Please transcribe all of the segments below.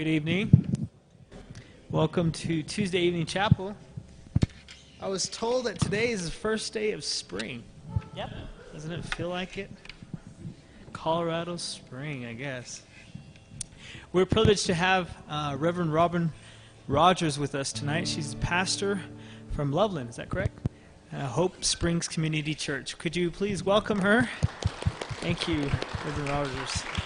Good evening. Welcome to Tuesday Evening Chapel. I was told that today is the first day of spring. Yep. Doesn't it feel like it? Colorado spring, I guess. We're privileged to have uh, Reverend Robin Rodgers with us tonight. She's a pastor from Loveland, is that correct? Uh, Hope Springs Community Church. Could you please welcome her? Thank you, Reverend Rodgers.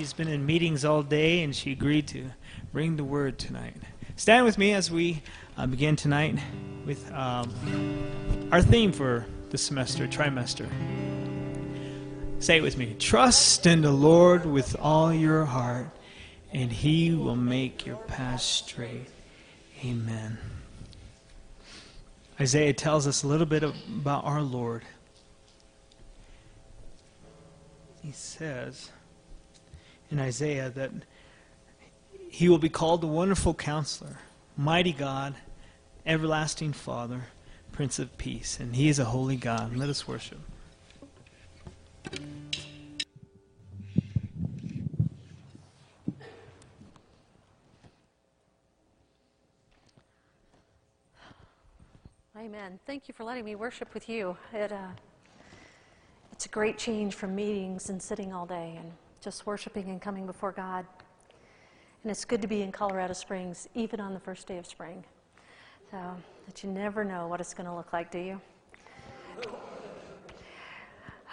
She's been in meetings all day and she agreed to bring the word tonight. Stand with me as we uh, begin tonight with um, our theme for the semester, trimester. Say it with me. Trust in the Lord with all your heart, and he will make your path straight. Amen. Isaiah tells us a little bit about our Lord. He says in Isaiah that he will be called the Wonderful Counselor, Mighty God, Everlasting Father, Prince of Peace. And he is a holy God. Let us worship. Amen. Thank you for letting me worship with you. It, uh, it's a great change from meetings and sitting all day and just worshiping and coming before God. And it's good to be in Colorado Springs, even on the first day of spring. So that you never know what it's going to look like, do you?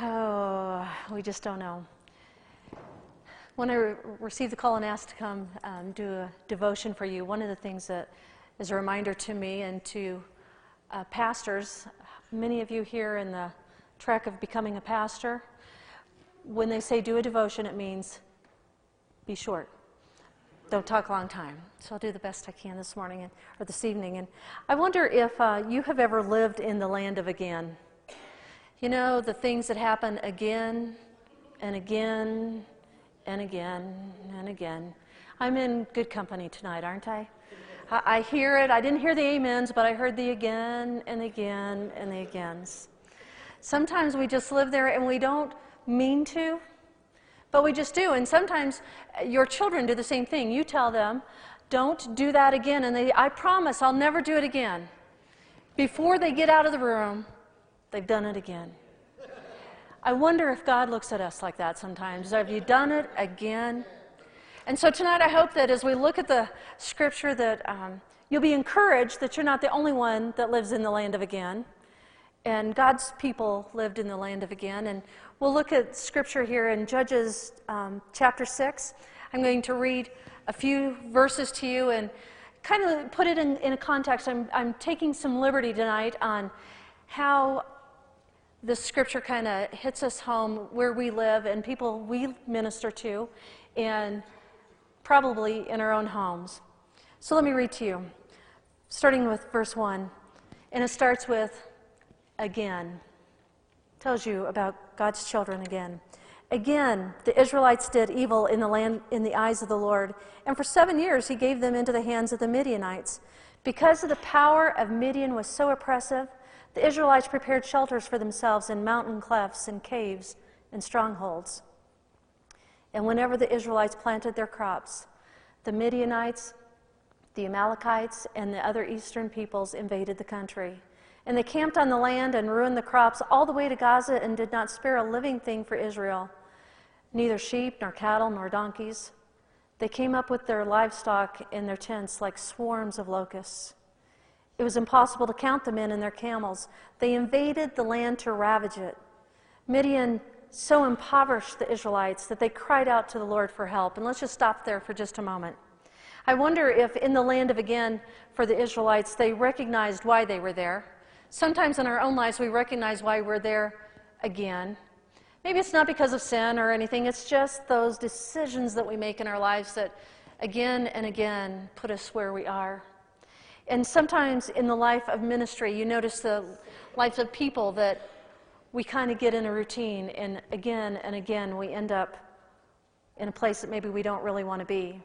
Oh, we just don't know. When I re- received the call and asked to come um, do a devotion for you, one of the things that is a reminder to me and to uh, pastors, many of you here in the track of becoming a pastor, when they say do a devotion, it means be short. Don't talk a long time. So I'll do the best I can this morning and, or this evening. And I wonder if uh, you have ever lived in the land of again. You know, the things that happen again and again and again and again. I'm in good company tonight, aren't I? I, I hear it. I didn't hear the amens, but I heard the again and again and the agains. Sometimes we just live there and we don't mean to, but we just do. And sometimes uh, your children do the same thing. You tell them, don't do that again. And they, I promise I'll never do it again. Before they get out of the room, they've done it again. I wonder if God looks at us like that sometimes. Have you done it again? And so tonight, I hope that as we look at the scripture, that um, you'll be encouraged that you're not the only one that lives in the land of again. And God's people lived in the land of again. And we'll look at scripture here in Judges um, chapter 6. I'm going to read a few verses to you and kind of put it in, in a context. I'm, I'm taking some liberty tonight on how the scripture kind of hits us home where we live and people we minister to, and probably in our own homes. So let me read to you, starting with verse 1. And it starts with, again. Tells you about God's children again. Again, the Israelites did evil in the land in the eyes of the Lord, and for seven years he gave them into the hands of the Midianites. Because of the power of Midian was so oppressive, the Israelites prepared shelters for themselves in mountain clefts and caves and strongholds. And whenever the Israelites planted their crops, the Midianites, the Amalekites, and the other eastern peoples invaded the country. And they camped on the land and ruined the crops all the way to Gaza and did not spare a living thing for Israel, neither sheep, nor cattle, nor donkeys. They came up with their livestock in their tents like swarms of locusts. It was impossible to count the men and their camels. They invaded the land to ravage it. Midian so impoverished the Israelites that they cried out to the Lord for help. And let's just stop there for just a moment. I wonder if in the land of again for the Israelites, they recognized why they were there. Sometimes in our own lives, we recognize why we're there again. Maybe it's not because of sin or anything, it's just those decisions that we make in our lives that again and again put us where we are. And sometimes in the life of ministry, you notice the lives of people that we kind of get in a routine, and again and again, we end up in a place that maybe we don't really want to be.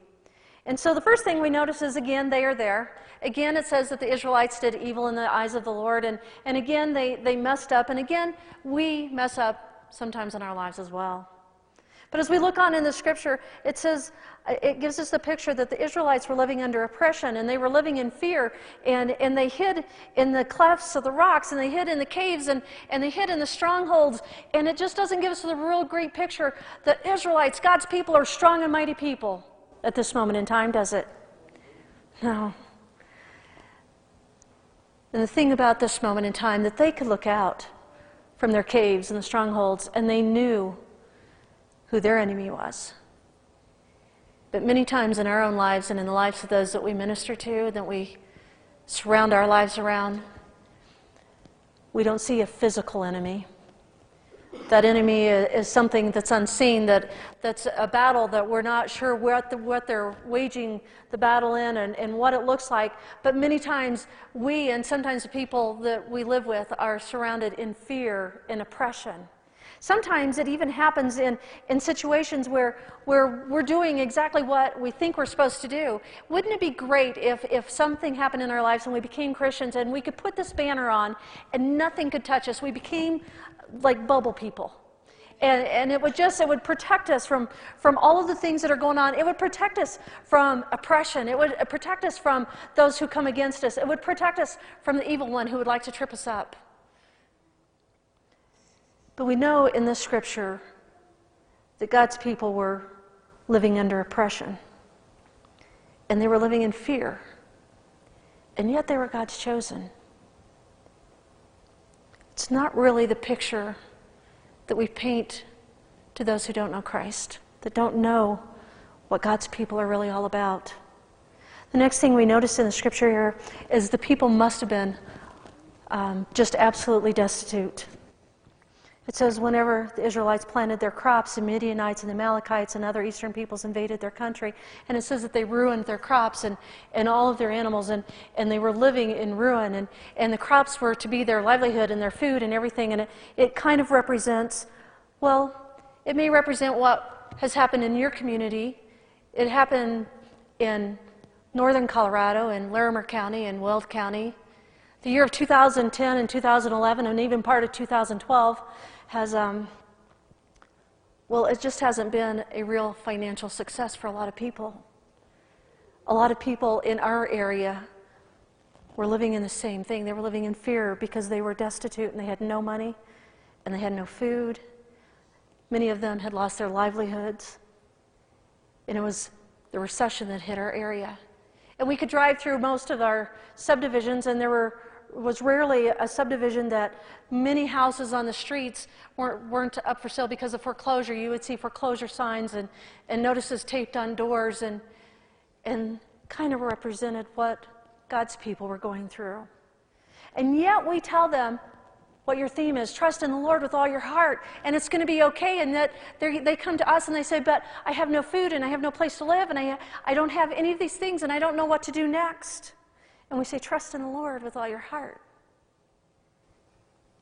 And so the first thing we notice is again, they are there. Again, it says that the Israelites did evil in the eyes of the Lord. And, and again, they, they messed up. And again, we mess up sometimes in our lives as well. But as we look on in the scripture, it says, uh, it gives us the picture that the Israelites were living under oppression and they were living in fear and, and they hid in the clefts of the rocks and they hid in the caves and, and they hid in the strongholds. And it just doesn't give us the real great picture that Israelites, God's people, are strong and mighty people at this moment in time, does it? No. And the thing about this moment in time that they could look out from their caves and the strongholds and they knew who their enemy was. But many times in our own lives and in the lives of those that we minister to, that we surround our lives around, we don't see a physical enemy. That enemy is something that's unseen, that, that's a battle that we're not sure what, the, what they're waging the battle in and, and what it looks like. But many times we and sometimes the people that we live with are surrounded in fear and oppression. Sometimes it even happens in, in situations where, where we're doing exactly what we think we're supposed to do. Wouldn't it be great if, if something happened in our lives and we became Christians and we could put this banner on and nothing could touch us? We became like bubble people. And, and, it would just it would protect us from, from all of the things that are going on it would protect us from oppression it would uh, protect us from those who come against us it would protect us from the evil one who would like to trip us up but we know in the scripture that God's people were living under oppression and they were living in fear. And yet they were God's chosen. It's not really the picture that we paint to those who don't know Christ, that don't know what God's people are really all about. The next thing we notice in the scripture here is the people must have been um, just absolutely destitute. It says, whenever the Israelites planted their crops, the Midianites and the Amalekites and other eastern peoples invaded their country. And it says that they ruined their crops and, and all of their animals, and, and they were living in ruin. And, and the crops were to be their livelihood and their food and everything. And it, it kind of represents, well, it may represent what has happened in your community. It happened in northern Colorado, in Larimer County, and Weld County. The year of 2010 and 2011, and even part of 2012 has, um, well, it just hasn't been a real financial success for a lot of people. A lot of people in our area were living in the same thing. They were living in fear because they were destitute and they had no money and they had no food. Many of them had lost their livelihoods. And it was the recession that hit our area. And we could drive through most of our subdivisions, and there were was rarely a subdivision that many houses on the streets weren't, weren't up for sale because of foreclosure. You would see foreclosure signs and, and notices taped on doors and, and kind of represented what God's people were going through. And yet we tell them what your theme is trust in the Lord with all your heart, and it's going to be okay. And that they come to us and they say, But I have no food and I have no place to live and I, I don't have any of these things and I don't know what to do next. And we say, Trust in the Lord with all your heart,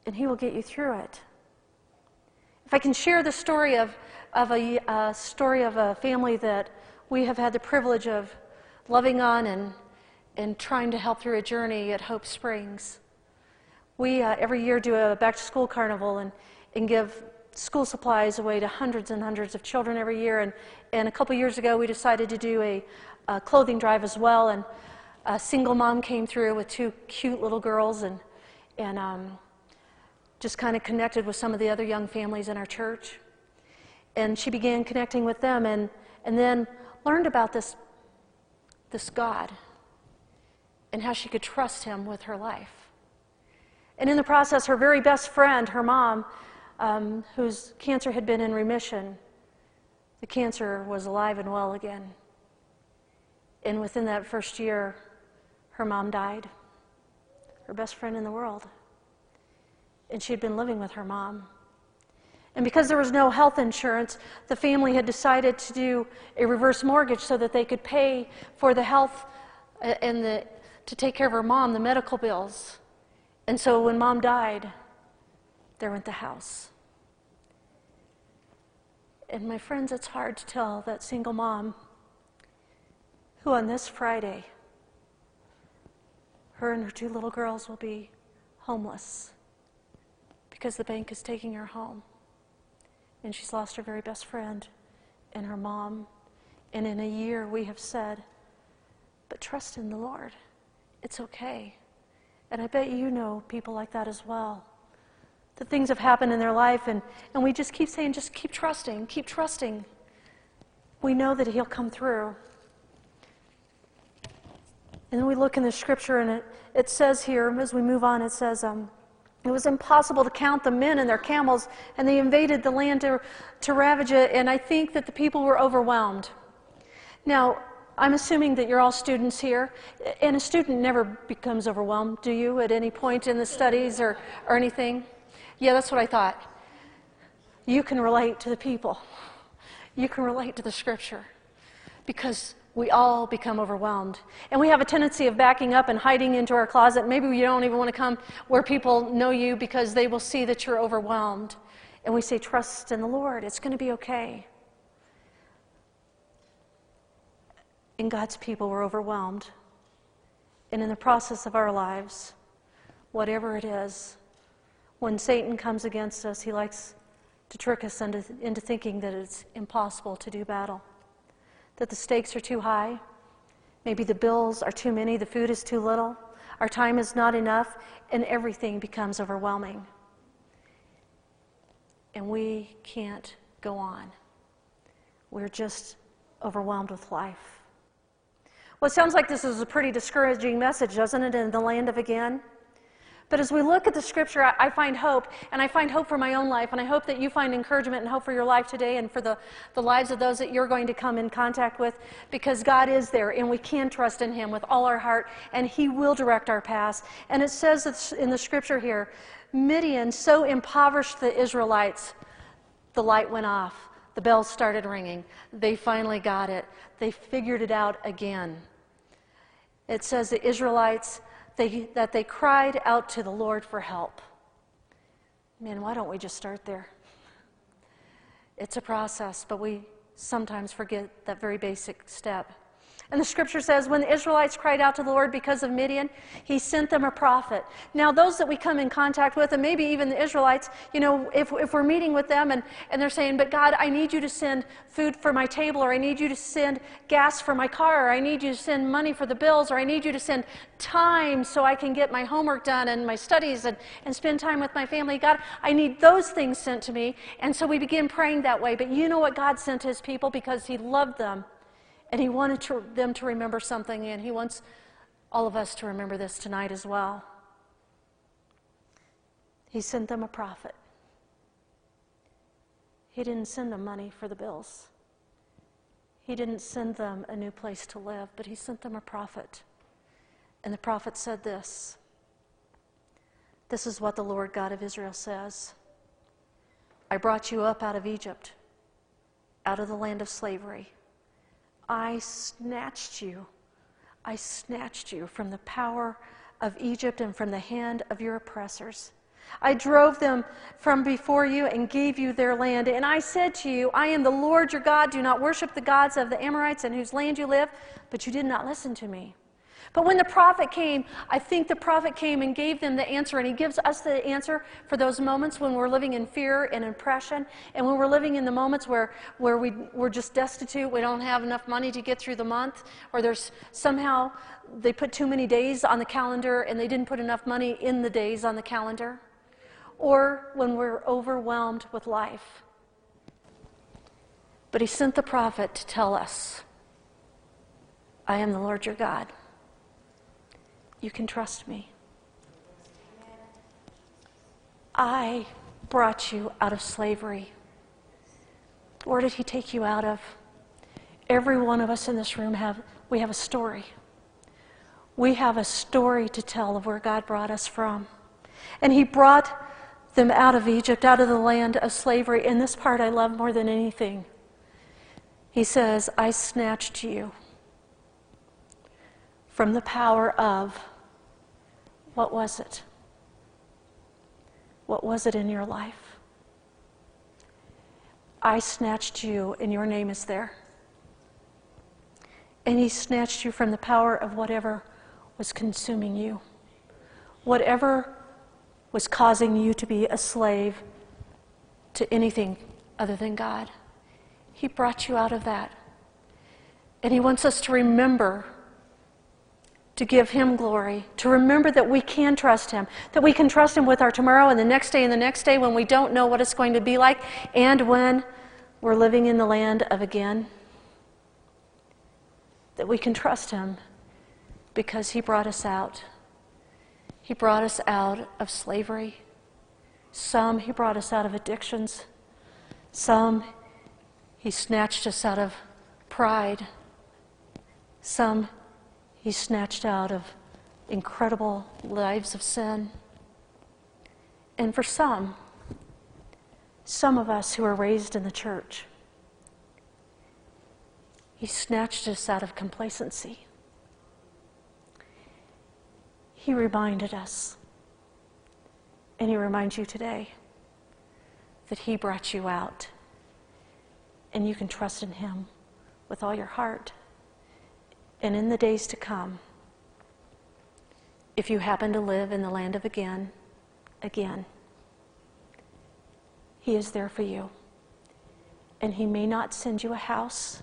and He will get you through it. If I can share the story of, of a, story of a family that we have had the privilege of loving on and, and trying to help through a journey at Hope Springs. We uh, every year do a back to school carnival and, and give school supplies away to hundreds and hundreds of children every year. And, and a couple years ago, we decided to do a, a clothing drive as well. And a single mom came through with two cute little girls and, and um, just kind of connected with some of the other young families in our church. And she began connecting with them and, and then learned about this, this God and how she could trust him with her life. And in the process, her very best friend, her mom, um, whose cancer had been in remission, the cancer was alive and well again. And within that first year, her mom died, her best friend in the world. And she had been living with her mom. And because there was no health insurance, the family had decided to do a reverse mortgage so that they could pay for the health uh, and the, to take care of her mom, the medical bills. And so when mom died, there went the house. And my friends, it's hard to tell that single mom who on this Friday her and her two little girls will be homeless because the bank is taking her home. And she's lost her very best friend and her mom. And in a year, we have said, but trust in the Lord. It's okay. And I bet you know people like that as well. That things have happened in their life, and, and we just keep saying, just keep trusting, keep trusting. We know that He'll come through. And then we look in the scripture, and it, it says here, as we move on, it says, um, it was impossible to count the men and their camels, and they invaded the land to, to ravage it, and I think that the people were overwhelmed. Now, I'm assuming that you're all students here, and a student never becomes overwhelmed, do you, at any point in the studies or, or anything? Yeah, that's what I thought. You can relate to the people, you can relate to the scripture, because we all become overwhelmed. And we have a tendency of backing up and hiding into our closet. Maybe you don't even want to come where people know you because they will see that you're overwhelmed. And we say, Trust in the Lord, it's going to be okay. And God's people were overwhelmed. And in the process of our lives, whatever it is, when Satan comes against us, he likes to trick us into, into thinking that it's impossible to do battle that the stakes are too high. Maybe the bills are too many, the food is too little, our time is not enough, and everything becomes overwhelming. And we can't go on. We're just overwhelmed with life. Well, it sounds like this is a pretty discouraging message, doesn't it, in the land of again? But as we look at the scripture, I, I, find hope, and I find hope for my own life, and I hope that you find encouragement and hope for your life today and for the, the lives of those that you're going to come in contact with, because God is there, and we can trust in Him with all our heart, and He will direct our paths. And it says in the scripture here Midian so impoverished the Israelites, the light went off. The bells started ringing. They finally got it. They figured it out again. It says the Israelites they, that they cried out to the Lord for help. Man, why don't we just start there? It's a process, but we sometimes forget that very basic step. And the scripture says, when the Israelites cried out to the Lord because of Midian, he sent them a prophet. Now, those that we come in contact with, and maybe even the Israelites, you know, if, if we're meeting with them and, and they're saying, But God, I need you to send food for my table, or I need you to send gas for my car, or I need you to send money for the bills, or I need you to send time so I can get my homework done and my studies and, and spend time with my family. God, I need those things sent to me. And so we begin praying that way. But you know what God sent his people because he loved them. And he wanted to, them to remember something, and he wants all of us to remember this tonight as well. He sent them a prophet. He didn't send them money for the bills. He didn't send them a new place to live, but he sent them a prophet. And the prophet said this This is what the Lord God of Israel says I brought you up out of Egypt, out of the land of slavery. I snatched you. I snatched you from the power of Egypt and from the hand of your oppressors. I drove them from before you and gave you their land. And I said to you, I am the Lord your God. Do not worship the gods of the Amorites in whose land you live. But you did not listen to me. But when the prophet came, I think the prophet came and gave them the answer, and he gives us the answer for those moments when we're living in fear and oppression, and when we're living in the moments where, where we, we're just destitute, we don't have enough money to get through the month, or there's somehow they put too many days on the calendar and they didn't put enough money in the days on the calendar, or when we're overwhelmed with life. But he sent the prophet to tell us, I am the Lord your God. You can trust me. I brought you out of slavery. Where did he take you out of? Every one of us in this room have we have a story. We have a story to tell of where God brought us from. And he brought them out of Egypt, out of the land of slavery. And this part I love more than anything. He says, I snatched you from the power of what was it? What was it in your life? I snatched you, and your name is there. And He snatched you from the power of whatever was consuming you, whatever was causing you to be a slave to anything other than God. He brought you out of that. And He wants us to remember to give Him glory, to remember that we can trust Him, that we can trust Him with our tomorrow and the next day and the next day when we don't know what it's going to be like, and when we're living in the land of again. That we can trust Him because He brought us out. He brought us out of slavery. Some, He brought us out of addictions. Some, He snatched us out of pride. Some, He snatched out of incredible lives of sin. And for some, some of us who were raised in the church, He snatched us out of complacency. He reminded us, and He reminds you today, that He brought you out, and you can trust in Him with all your heart. And in the days to come, if you happen to live in the land of again, again, He is there for you. And He may not send you a house,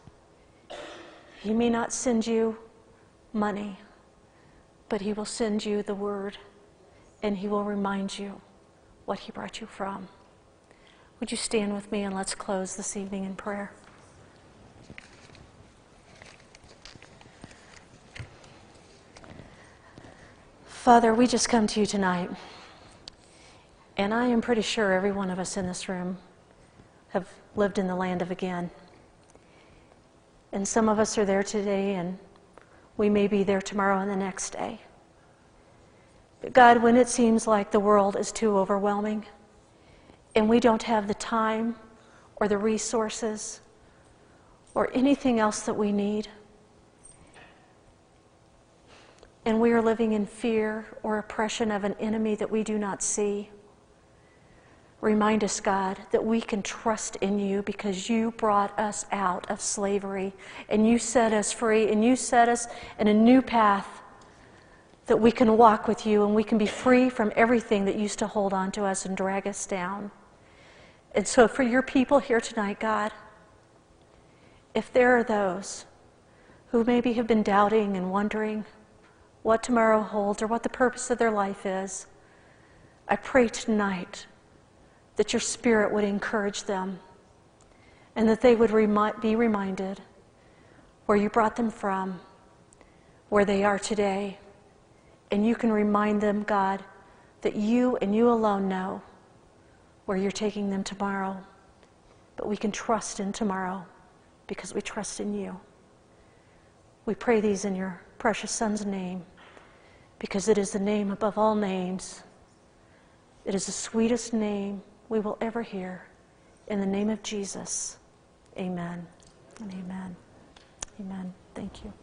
He may not send you money but He will send you the word and He will remind you what He brought you from. Would you stand with me and let's close this evening in prayer? Father, we just come to you tonight, and I am pretty sure every one of us in this room have lived in the land of again. And some of us are there today, and we may be there tomorrow and the next day. But God, when it seems like the world is too overwhelming and we don't have the time or the resources or anything else that we need, and we are living in fear or oppression of an enemy that we do not see, Remind us, God, that we can trust in you because you brought us out of slavery and you set us free and you set us in a new path that we can walk with you and we can be free from everything that used to hold on to us and drag us down. And so, for your people here tonight, God, if there are those who maybe have been doubting and wondering what tomorrow holds or what the purpose of their life is, I pray tonight that your spirit would encourage them and that they would remi- be reminded where you brought them from, where they are today. And you can remind them, God, that you and you alone know where you're taking them tomorrow. But we can trust in tomorrow because we trust in you. We pray these in your precious Son's name because it is the name above all names. It is the sweetest name we will ever hear. In the name of Jesus, amen and amen. Amen. Thank you.